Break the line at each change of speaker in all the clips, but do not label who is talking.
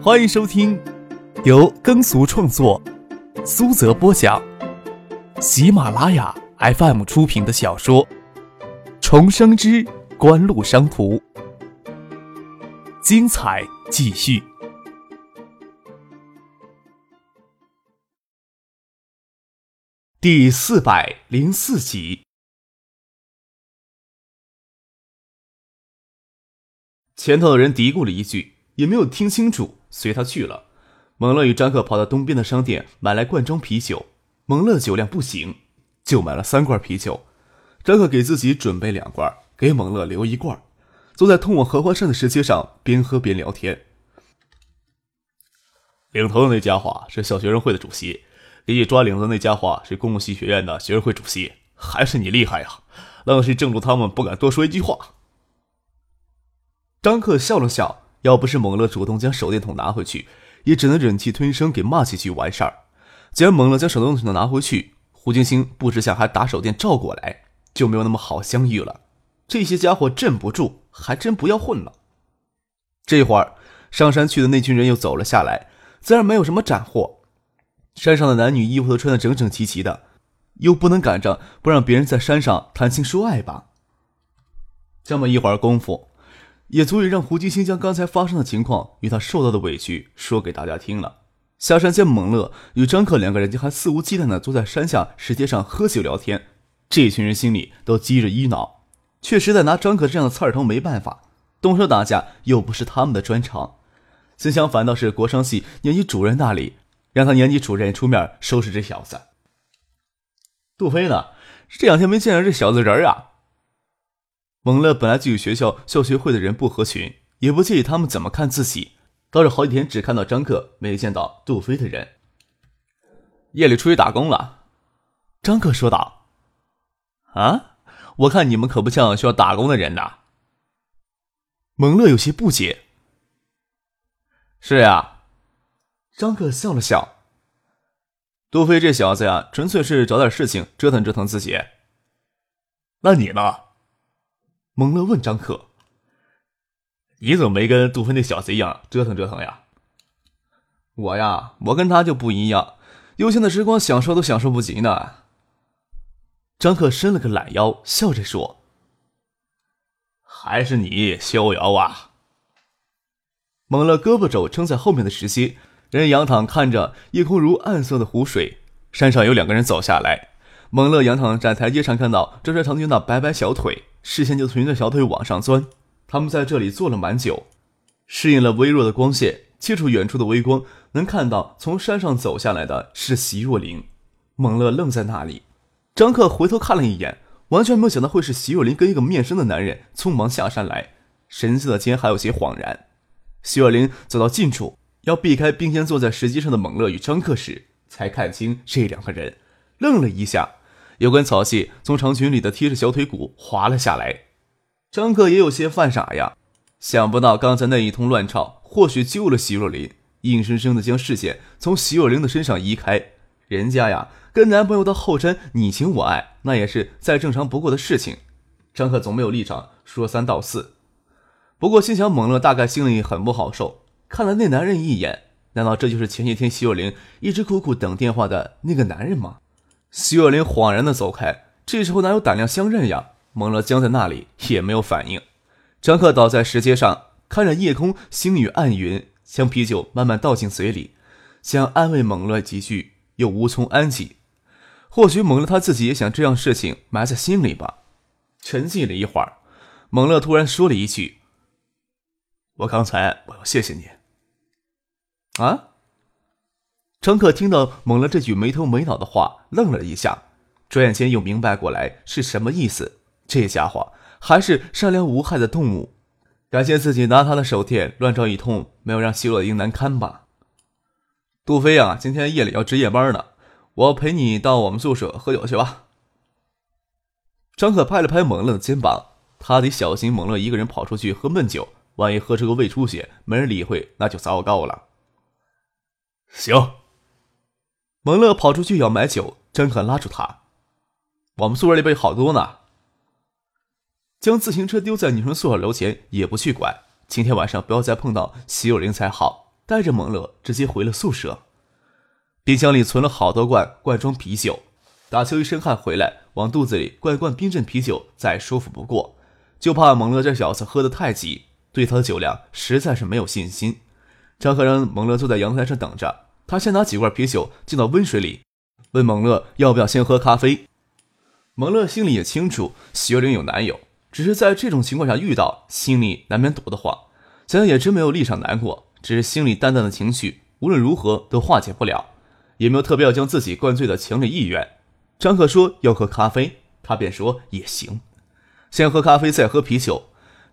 欢迎收听由耕俗创作、苏泽播讲、喜马拉雅 FM 出品的小说《重生之官路商途》，精彩继续，第四百零四集。前头的人嘀咕了一句，也没有听清楚，随他去了。蒙乐与张克跑到东边的商店买来罐装啤酒。蒙乐酒量不行，就买了三罐啤酒。张克给自己准备两罐，给蒙乐留一罐。坐在通往荷花山的石阶上，边喝边聊天。领头的那家伙是小学生会的主席，给你抓领子那家伙是公共系学院的学生会主席。还是你厉害呀，愣是镇住他们，不敢多说一句话。张克笑了笑，要不是猛乐主动将手电筒拿回去，也只能忍气吞声给骂几句完事儿。既然猛乐将手电筒拿回去，胡金星不知想还打手电照过来，就没有那么好相遇了。这些家伙镇不住，还真不要混了。这会儿上山去的那群人又走了下来，自然没有什么斩获。山上的男女衣服都穿得整整齐齐的，又不能赶着不让别人在山上谈情说爱吧？这么一会儿功夫。也足以让胡金星将刚才发生的情况与他受到的委屈说给大家听了。下山见猛乐与张克两个人，竟还肆无忌惮地坐在山下石阶上喝酒聊天，这群人心里都积着淤恼，却实在拿张克这样的刺儿头没办法。动手打架又不是他们的专长，心想反倒是国商系年级主任那里，让他年级主任出面收拾这小子。杜飞呢？这两天没见着这小子人啊。蒙乐本来就与学校校学会的人不合群，也不介意他们怎么看自己，倒是好几天只看到张克，没见到杜飞的人。夜里出去打工了，张克说道：“啊，我看你们可不像需要打工的人呐。”蒙乐有些不解。是呀，张克笑了笑。杜飞这小子呀，纯粹是找点事情折腾折腾自己。那你呢？蒙乐问张克：“你怎么没跟杜飞那小子一样折腾折腾呀？”“我呀，我跟他就不一样，悠闲的时光享受都享受不及呢。”张克伸了个懒腰，笑着说：“还是你逍遥啊。”蒙乐胳膊肘撑在后面的石阶，人仰躺看着夜空如暗色的湖水，山上有两个人走下来。蒙乐仰躺在台阶上，看到周山长军那白白小腿。视线就循着小腿往上钻，他们在这里坐了蛮久，适应了微弱的光线，接触远处的微光，能看到从山上走下来的是席若琳。蒙乐愣在那里，张克回头看了一眼，完全没有想到会是席若琳跟一个面生的男人匆忙下山来，神色间还有些恍然。席若琳走到近处，要避开并肩坐在石阶上的蒙乐与张克时，才看清这两个人，愣了一下。有根草屑从长裙里的贴着小腿骨滑了下来，张克也有些犯傻呀，想不到刚才那一通乱吵，或许救了席若琳，硬生生的将视线从席若琳的身上移开。人家呀，跟男朋友到后山你情我爱，那也是再正常不过的事情。张克总没有立场说三道四，不过心想猛乐大概心里很不好受，看了那男人一眼，难道这就是前些天席若琳一直苦苦等电话的那个男人吗？徐若琳恍然的走开，这时候哪有胆量相认呀？蒙乐僵在那里也没有反应。张克倒在石阶上，看着夜空星雨暗云，将啤酒慢慢倒进嘴里，想安慰蒙乐几句，又无从安起。或许蒙乐他自己也想这样事情埋在心里吧。沉寂了一会儿，蒙乐突然说了一句：“我刚才我要谢谢你。”啊？张克听到猛了这句没头没脑的话，愣了一下，转眼间又明白过来是什么意思。这家伙还是善良无害的动物，感谢自己拿他的手电乱照一通，没有让希若英难堪吧？杜飞啊，今天夜里要值夜班呢，我陪你到我们宿舍喝酒去吧。张克拍了拍猛乐的肩膀，他得小心猛乐一个人跑出去喝闷酒，万一喝出个胃出血，没人理会，那就糟糕了。行。蒙乐跑出去要买酒，张克拉住他：“我们宿舍里边好多呢。”将自行车丢在女生宿舍楼前也不去管，今天晚上不要再碰到席有灵才好。带着蒙乐直接回了宿舍。冰箱里存了好多罐罐装啤酒，打球一身汗回来，往肚子里灌灌冰镇啤酒再舒服不过，就怕蒙乐这小子喝得太急，对他的酒量实在是没有信心。张克让蒙乐坐在阳台上等着，他先拿几罐啤酒进到温水里，问蒙乐要不要先喝咖啡。蒙乐心里也清楚，徐玲有男友，只是在这种情况下遇到，心里难免堵得慌。想想也真没有立场难过，只是心里淡淡的情绪，无论如何都化解不了，也没有特别要将自己灌醉的情理意愿。张可说要喝咖啡，他便说也行，先喝咖啡再喝啤酒。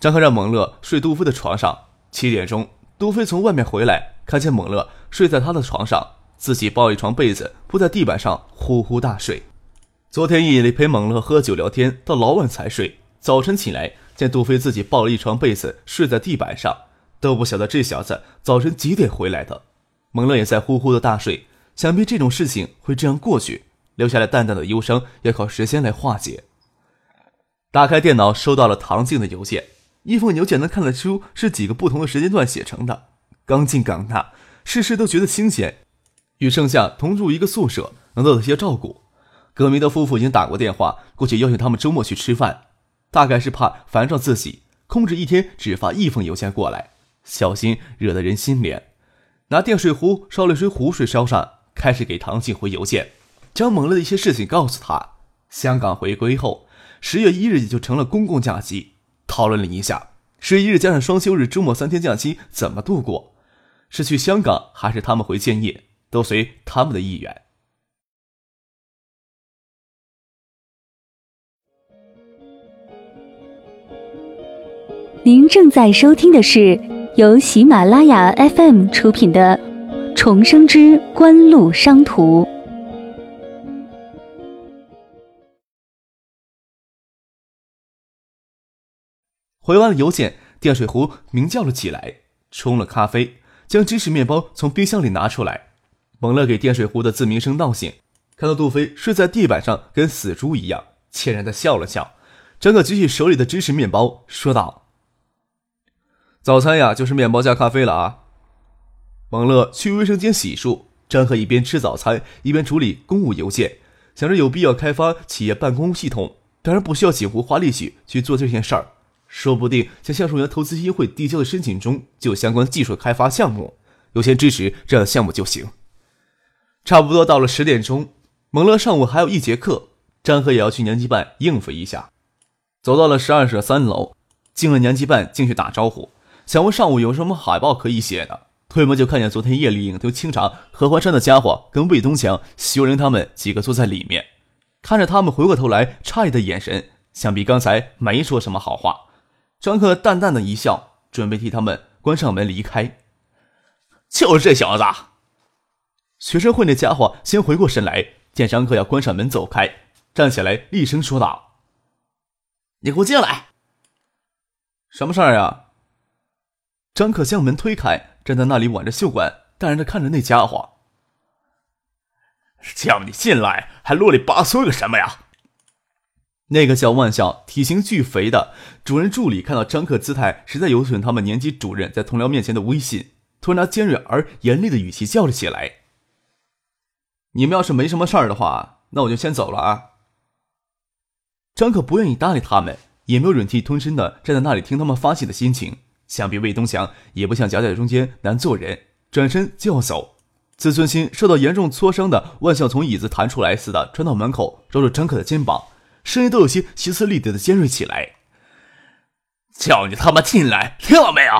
张可让蒙乐睡杜飞的床上。七点钟，杜飞从外面回来，看见猛乐睡在他的床上，自己抱一床被子铺在地板上呼呼大睡。昨天夜里陪猛乐喝酒聊天，到老晚才睡。早晨起来，见杜飞自己抱了一床被子睡在地板上，都不晓得这小子早晨几点回来的。蒙乐也在呼呼的大睡，想必这种事情会这样过去，留下来淡淡的忧伤要靠时间来化解。打开电脑，收到了唐静的邮件，一封邮件能看得出是几个不同的时间段写成的。刚进港大，事事都觉得新鲜，与盛夏同住一个宿舍，能得到些照顾。葛明德夫妇已经打过电话过去邀请他们周末去吃饭，大概是怕烦上自己，控制一天只发一封邮件过来，小心惹得人心怜。拿电水壶烧了水壶水烧上，开始给唐静回邮件，将蒙了的一些事情告诉他。香港回归后，十月一日也就成了公共假期，讨论了一下，十一日加上双休日，周末三天假期怎么度过？是去香港还是他们回建业，都随他们的意愿。
您正在收听的是由喜马拉雅 FM 出品的《重生之官路商途》。
回完了邮件，电水壶鸣叫了起来，冲了咖啡，将芝士面包从冰箱里拿出来。蒙乐给电水壶的自鸣声闹醒，看到杜飞睡在地板上，跟死猪一样，歉然的笑了笑。张可举起手里的芝士面包，说道。早餐呀，就是面包加咖啡了啊。蒙乐去卫生间洗漱，张赫一边吃早餐一边处理公务邮件，想着有必要开发企业办公系统，当然不需要几乎花力气去做这件事儿，说不定在橡树园投资基金会递交的申请中就有相关技术开发项目，优先支持这样的项目就行。差不多到了十点钟，蒙乐上午还有一节课，张赫也要去年级办应付一下，走到了十二舍三楼，进了年级办进去打招呼。想问上午有什么海报可以写的，推门就看见昨天夜里影头清场何欢山的家伙跟魏东强、徐林他们几个坐在里面，看着他们回过头来诧异的眼神，想必刚才没说什么好话。张克淡淡的一笑，准备替他们关上门离开。就是这小子，学生会那家伙先回过神来，见张克要关上门走开，站起来厉声说道：“你给我进来！什么事儿呀？”张克将门推开，站在那里挽着袖管，淡然的看着那家伙。叫你进来，还啰里吧嗦个什么呀？那个叫万笑、体型巨肥的主任助理看到张克姿态实在有损他们年级主任在同僚面前的威信，突然拿尖锐而严厉的语气叫了起来：“你们要是没什么事儿的话，那我就先走了啊。”张可不愿意搭理他们，也没有忍气吞声的站在那里听他们发泄的心情。想必魏东强也不想夹在中间难做人，转身就要走。自尊心受到严重挫伤的万象从椅子弹出来似的，穿到门口，揉着张可的肩膀，声音都有些歇斯底里的尖锐起来：“叫你他妈进来，听到没有？”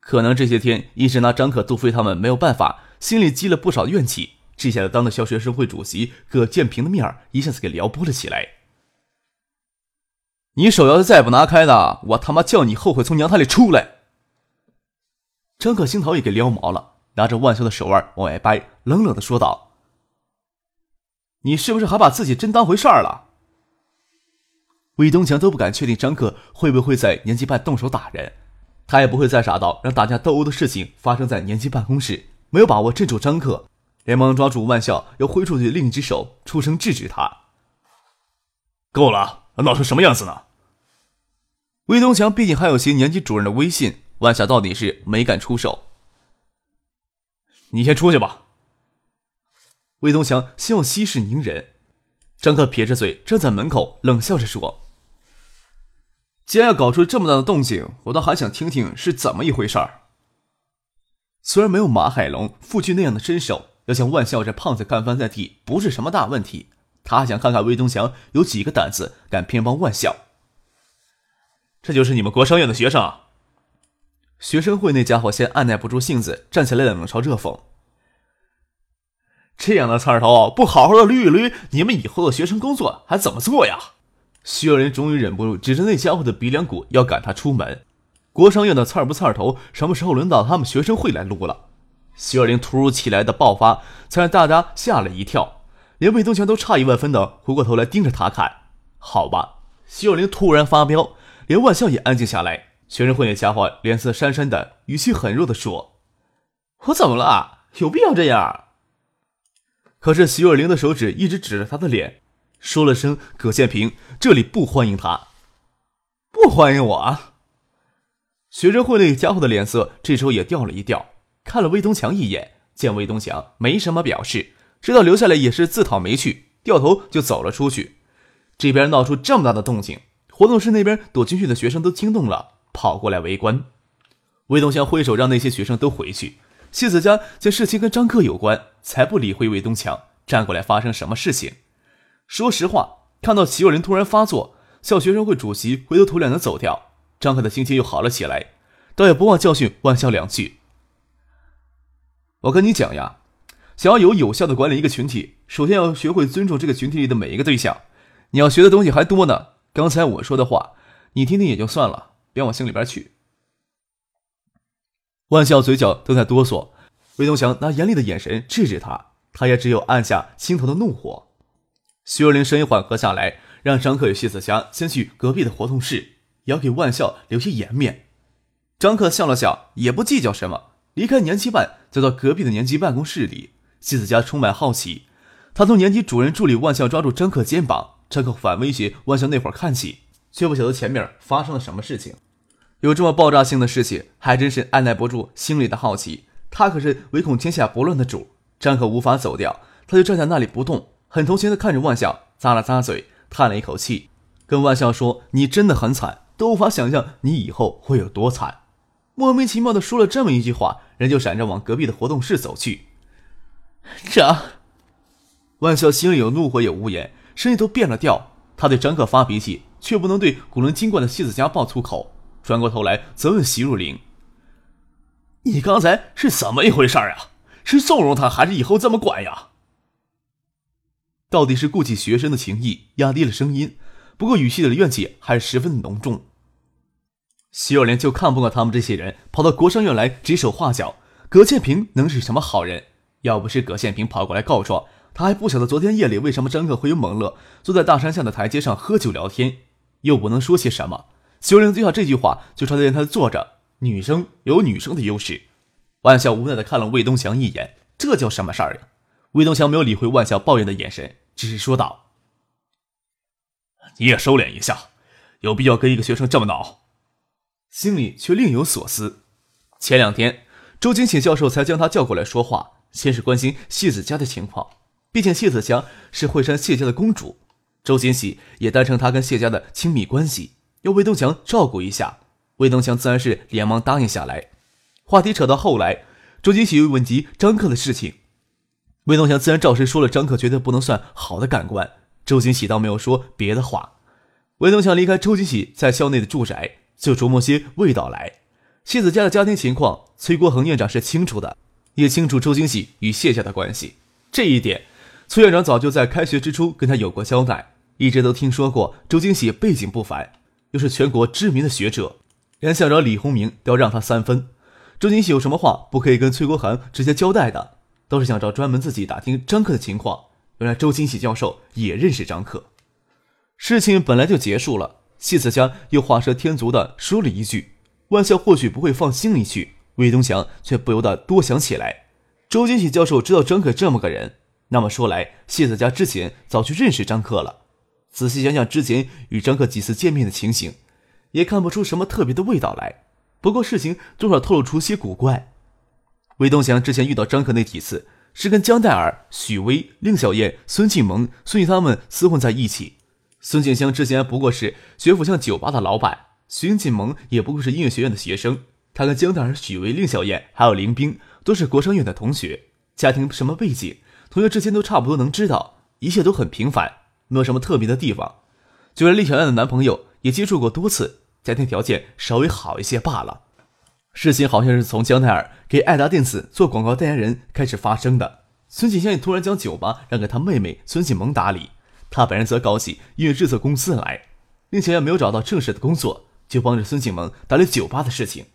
可能这些天一直拿张可、杜飞他们没有办法，心里积了不少怨气，这下子当着校学生会主席葛建平的面儿，一下子给撩拨了起来。你手要是再不拿开的，我他妈叫你后悔从娘胎里出来！张可心头也给撩毛了，拿着万秀的手腕往外掰，冷冷的说道：“你是不是还把自己真当回事儿了？”魏东强都不敢确定张克会不会在年级办动手打人，他也不会再傻到让打架斗殴的事情发生在年级办公室，没有把握镇住张克，连忙抓住万笑，又挥出去另一只手，出声制止他。够了！闹成什么样子呢？魏东强毕竟还有些年级主任的威信，万夏到底是没敢出手。你先出去吧。魏东强希望息事宁人。张克撇着嘴站在门口，冷笑着说：“既然要搞出这么大的动静，我倒还想听听是怎么一回事儿。”虽然没有马海龙、傅俊那样的身手，要将万笑这胖子干翻在地不是什么大问题。他还想看看魏东强有几个胆子敢偏帮万笑。这就是你们国商院的学生啊？学生会那家伙先按耐不住性子，站起来冷嘲热讽。这样的刺头不好好的捋一捋，你们以后的学生工作还怎么做呀？徐有林终于忍不住，指着那家伙的鼻梁骨要赶他出门。国商院的刺儿不刺儿头，什么时候轮到他们学生会来撸了？徐有林突如其来的爆发，才让大家吓了一跳，连魏东强都诧异万分的回过头来盯着他看。好吧，徐有林突然发飙，连万笑也安静下来。学生会那家伙脸色讪讪的，语气很弱的说：“我怎么了？有必要这样？”可是徐若琳的手指一直指着他的脸，说了声：“葛建平，这里不欢迎他，不欢迎我。”啊！”学生会那家伙的脸色这时候也掉了一掉，看了魏东强一眼，见魏东强没什么表示，知道留下来也是自讨没趣，掉头就走了出去。这边闹出这么大的动静，活动室那边躲军训的学生都惊动了，跑过来围观。魏东强挥手让那些学生都回去。谢子佳见事情跟张克有关，才不理会魏东强站过来发生什么事情。说实话，看到齐若琳突然发作，校学生会主席灰头土脸的走掉，张凯的心情又好了起来，倒也不忘教训万笑两句。我跟你讲呀，想要有有效的管理一个群体，首先要学会尊重这个群体里的每一个对象。你要学的东西还多呢。刚才我说的话，你听听也就算了，别往心里边去。万笑嘴角都在哆嗦，魏东强拿严厉的眼神制止他，他也只有按下心头的怒火。徐若琳声音缓和下来，让张克与谢子霞先去隔壁的活动室，也要给万笑留些颜面。张克笑了笑，也不计较什么，离开年级办，走到隔壁的年级办公室里。谢子佳充满好奇，他从年级主任助理万笑抓住张克肩膀，张克反威胁万笑那会儿看起，却不晓得前面发生了什么事情。有这么爆炸性的事情，还真是按耐不住心里的好奇。他可是唯恐天下不乱的主，张克无法走掉，他就站在那里不动，很同情的看着万象，咂了咂嘴，叹了一口气，跟万象说：“你真的很惨，都无法想象你以后会有多惨。”莫名其妙的说了这么一句话，人就闪着往隔壁的活动室走去。这，万象心里有怒火也无言，声音都变了调。他对张克发脾气，却不能对古灵精怪的谢子佳爆粗口。转过头来责问席若琳：“你刚才是怎么一回事啊？是纵容他，还是以后这么管呀？”到底是顾及学生的情谊，压低了声音，不过语气里的怨气还是十分的浓重。席若琳就看不惯他们这些人跑到国商院来指手画脚。葛建平能是什么好人？要不是葛建平跑过来告状，他还不晓得昨天夜里为什么张克会有猛乐坐在大山下的台阶上喝酒聊天，又不能说些什么。修灵最下这句话就差在他坐着，女生有女生的优势。万笑无奈的看了魏东强一眼，这叫什么事儿呀？魏东强没有理会万笑抱怨的眼神，只是说道：“你也收敛一下，有必要跟一个学生这么闹？”心里却另有所思。前两天，周金喜教授才将他叫过来说话，先是关心谢子家的情况，毕竟谢子强是惠山谢家的公主，周金喜也担心他跟谢家的亲密关系。要魏东强照顾一下，魏东强自然是连忙答应下来。话题扯到后来，周金喜又问及张克的事情，魏东强自然照实说了张克绝对不能算好的感官。周金喜倒没有说别的话。魏东强离开周金喜在校内的住宅，就琢磨些味道来。谢子家的家庭情况，崔国恒院长是清楚的，也清楚周金喜与谢家的关系。这一点，崔院长早就在开学之初跟他有过交代，一直都听说过周金喜背景不凡。又是全国知名的学者，连校长李洪明都要让他三分。周金喜有什么话不可以跟崔国涵直接交代的？都是想找专门自己打听张克的情况。原来周金喜教授也认识张克。事情本来就结束了，谢子佳又画蛇添足的说了一句：“万校或许不会放心里去。”魏东强却不由得多想起来。周金喜教授知道张克这么个人，那么说来，谢子佳之前早就认识张克了。仔细想想之前与张克几次见面的情形，也看不出什么特别的味道来。不过事情多少透露出些古怪。魏东祥之前遇到张克那几次，是跟江黛儿、许巍、令小燕、孙庆萌、孙毅他们厮混在一起。孙静香之前不过是学府巷酒吧的老板，孙庆萌也不过是音乐学院的学生。他跟江黛儿、许巍、令小燕还有林冰都是国商院的同学，家庭什么背景，同学之间都差不多能知道，一切都很平凡，没有什么特别的地方。就连令小燕的男朋友也接触过多次，家庭条件稍微好一些罢了。事情好像是从江奈尔给爱达电子做广告代言人开始发生的。孙锦香也突然将酒吧让给他妹妹孙锦萌打理，他本人则搞起音乐制作公司来。并且也没有找到正式的工作，就帮着孙锦萌打理酒吧的事情。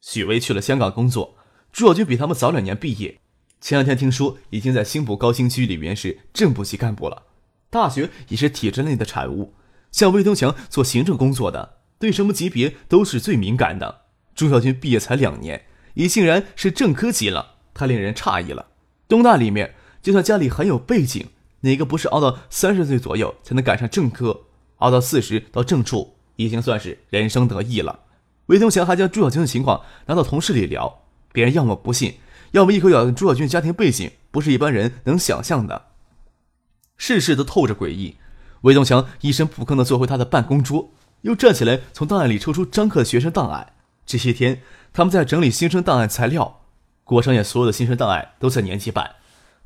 许巍去了香港工作，朱小军比他们早两年毕业，前两天听说已经在新浦高新区里面是正部级干部了。大学也是体制内的产物，像魏东强做行政工作的，对什么级别都是最敏感的。朱小军毕业才两年，已竟然是正科级了，太令人诧异了。东大里面，就算家里很有背景，哪个不是熬到三十岁左右才能赶上正科？熬到四十到正处，已经算是人生得意了。魏东强还将朱小军的情况拿到同事里聊，别人要么不信，要么一口咬定朱小军家庭背景不是一般人能想象的。事事都透着诡异。魏东强一声不吭地坐回他的办公桌，又站起来从档案里抽出张克的学生档案。这些天，他们在整理新生档案材料。国商业所有的新生档案都在年级版，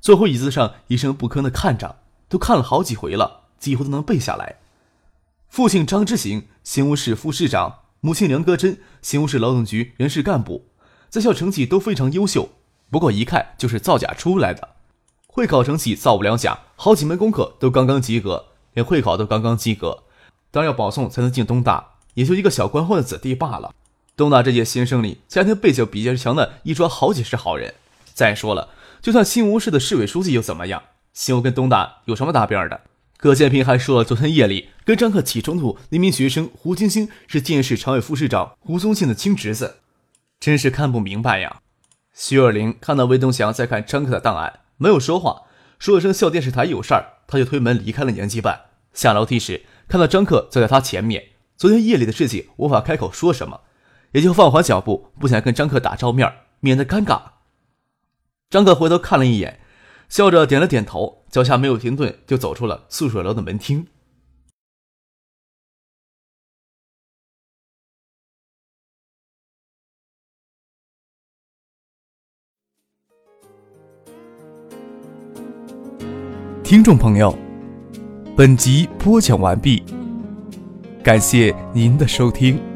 坐回椅子上一声不吭的看着，都看了好几回了，几乎都能背下来。父亲张之行，新屋市副市长；母亲梁歌珍，新屋市劳动局人事干部，在校成绩都非常优秀，不过一看就是造假出来的。会考成绩造不了假，好几门功课都刚刚及格，连会考都刚刚及格，当要保送才能进东大，也就一个小官宦的子弟罢了。东大这届新生里，家庭背景比较强的，一抓好几十好人。再说了，就算新吴市的市委书记又怎么样？新吴跟东大有什么搭边的？葛建平还说了，昨天夜里跟张克起冲突那名学生胡金星是建市常委副市长胡宗庆的亲侄子，真是看不明白呀。徐若琳看到魏东祥在看张克的档案，没有说话，说了声校电视台有事儿，他就推门离开了年级办。下楼梯时看到张克走在他前面，昨天夜里的事情无法开口说什么。也就放缓脚步，不想跟张克打照面，免得尴尬。张克回头看了一眼，笑着点了点头，脚下没有停顿，就走出了宿舍楼的门厅。
听众朋友，本集播讲完毕，感谢您的收听。